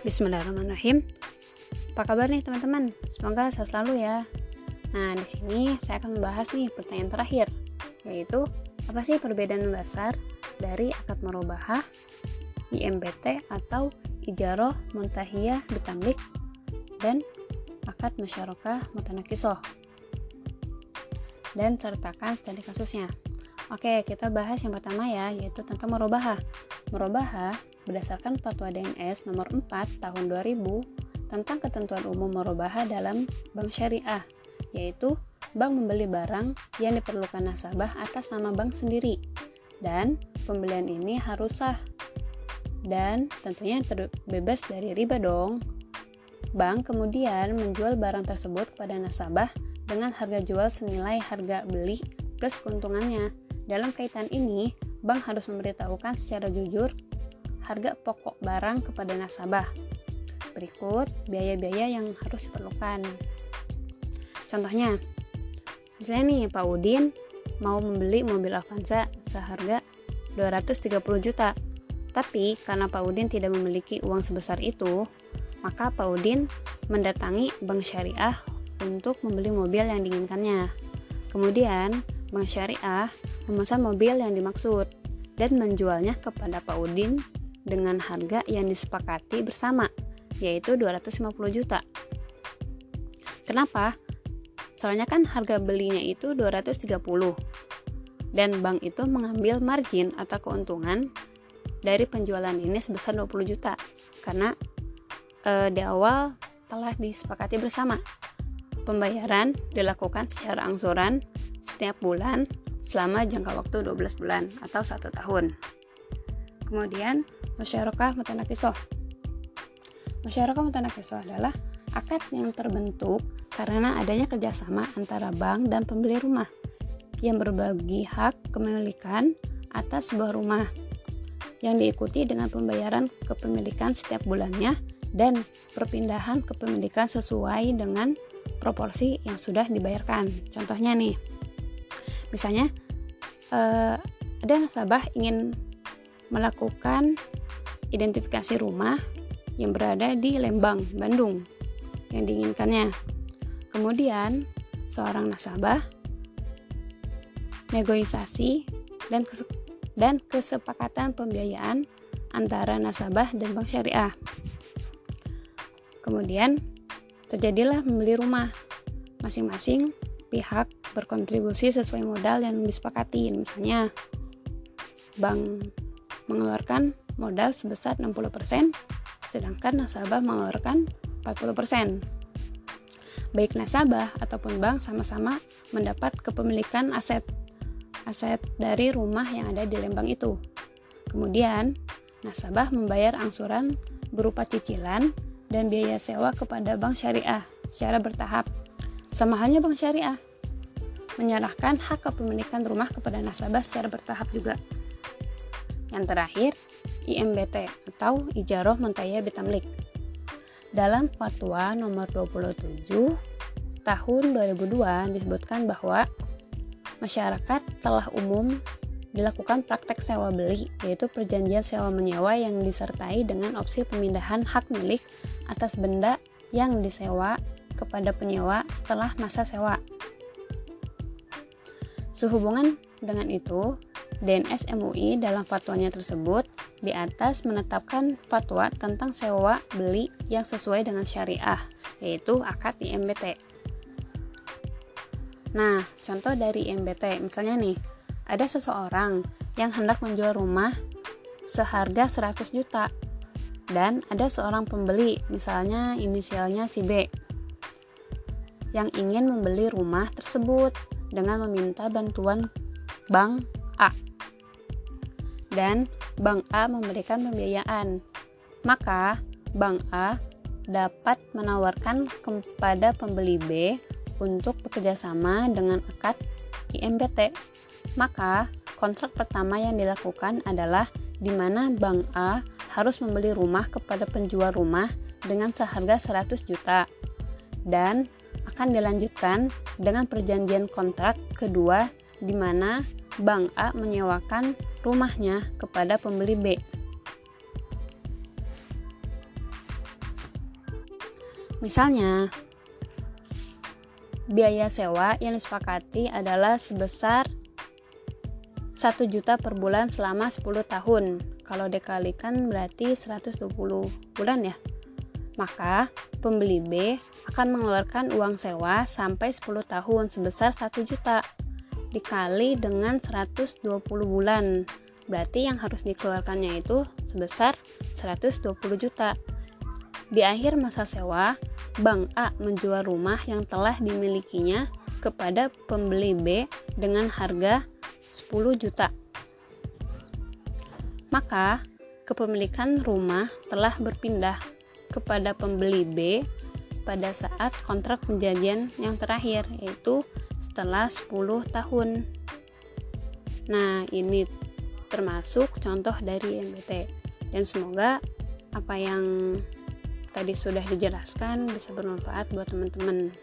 Bismillahirrahmanirrahim. Apa kabar nih teman-teman? Semoga sehat selalu ya. Nah, di sini saya akan membahas nih pertanyaan terakhir, yaitu apa sih perbedaan besar dari akad merubahah, IMBT atau Ijaroh Montahiyah Bitamlik dan akad musyarakah mutanakisoh dan sertakan studi kasusnya. Oke, kita bahas yang pertama ya, yaitu tentang merubahah. Merubahah berdasarkan Fatwa DNS nomor 4 tahun 2000 tentang ketentuan umum merubah dalam bank syariah, yaitu bank membeli barang yang diperlukan nasabah atas nama bank sendiri dan pembelian ini harus sah dan tentunya terbebas dari riba dong. Bank kemudian menjual barang tersebut kepada nasabah dengan harga jual senilai harga beli plus keuntungannya. Dalam kaitan ini, bank harus memberitahukan secara jujur harga pokok barang kepada nasabah. Berikut biaya-biaya yang harus diperlukan. Contohnya, misalnya nih Pak Udin mau membeli mobil Avanza seharga 230 juta. Tapi karena Pak Udin tidak memiliki uang sebesar itu, maka Pak Udin mendatangi bank syariah untuk membeli mobil yang diinginkannya. Kemudian, bank syariah memesan mobil yang dimaksud dan menjualnya kepada Pak Udin dengan harga yang disepakati bersama, yaitu 250 juta. Kenapa? Soalnya kan harga belinya itu 230 dan bank itu mengambil margin atau keuntungan dari penjualan ini sebesar 20 juta karena e, di awal telah disepakati bersama. Pembayaran dilakukan secara angsuran setiap bulan selama jangka waktu 12 bulan atau satu tahun. Kemudian Musyarakah mutanakisoh. Musyarakah mutanakisoh adalah akad yang terbentuk karena adanya kerjasama antara bank dan pembeli rumah yang berbagi hak kepemilikan atas sebuah rumah yang diikuti dengan pembayaran kepemilikan setiap bulannya dan perpindahan kepemilikan sesuai dengan proporsi yang sudah dibayarkan. Contohnya nih, misalnya eh, ada nasabah ingin melakukan identifikasi rumah yang berada di Lembang, Bandung yang diinginkannya. Kemudian, seorang nasabah negosiasi dan dan kesepakatan pembiayaan antara nasabah dan bank syariah. Kemudian, terjadilah membeli rumah. Masing-masing pihak berkontribusi sesuai modal yang disepakati. Misalnya, bank mengeluarkan modal sebesar 60%, sedangkan nasabah mengeluarkan 40%. Baik nasabah ataupun bank sama-sama mendapat kepemilikan aset aset dari rumah yang ada di Lembang itu. Kemudian, nasabah membayar angsuran berupa cicilan dan biaya sewa kepada bank syariah secara bertahap. Sama halnya bank syariah, menyerahkan hak kepemilikan rumah kepada nasabah secara bertahap juga. Yang terakhir, IMBT atau Ijaroh Montaya Bitamlik. Dalam fatwa nomor 27 tahun 2002 disebutkan bahwa masyarakat telah umum dilakukan praktek sewa beli, yaitu perjanjian sewa menyewa yang disertai dengan opsi pemindahan hak milik atas benda yang disewa kepada penyewa setelah masa sewa. Sehubungan dengan itu, DNS MUI dalam fatwanya tersebut di atas menetapkan fatwa tentang sewa beli yang sesuai dengan syariah, yaitu akad IMBT. Nah, contoh dari IMBT, misalnya nih, ada seseorang yang hendak menjual rumah seharga 100 juta dan ada seorang pembeli, misalnya inisialnya si B, yang ingin membeli rumah tersebut dengan meminta bantuan bank A dan Bank A memberikan pembiayaan. Maka Bank A dapat menawarkan kepada pembeli B untuk bekerjasama dengan akad IMBT. Maka kontrak pertama yang dilakukan adalah di mana Bank A harus membeli rumah kepada penjual rumah dengan seharga 100 juta dan akan dilanjutkan dengan perjanjian kontrak kedua di mana Bank A menyewakan rumahnya kepada pembeli B. Misalnya, biaya sewa yang disepakati adalah sebesar 1 juta per bulan selama 10 tahun. Kalau dikalikan berarti 120 bulan ya. Maka pembeli B akan mengeluarkan uang sewa sampai 10 tahun sebesar 1 juta dikali dengan 120 bulan. Berarti yang harus dikeluarkannya itu sebesar 120 juta. Di akhir masa sewa, Bank A menjual rumah yang telah dimilikinya kepada pembeli B dengan harga 10 juta. Maka, kepemilikan rumah telah berpindah kepada pembeli B pada saat kontrak penjanjian yang terakhir, yaitu setelah 10 tahun. Nah, ini termasuk contoh dari MBT. Dan semoga apa yang tadi sudah dijelaskan bisa bermanfaat buat teman-teman.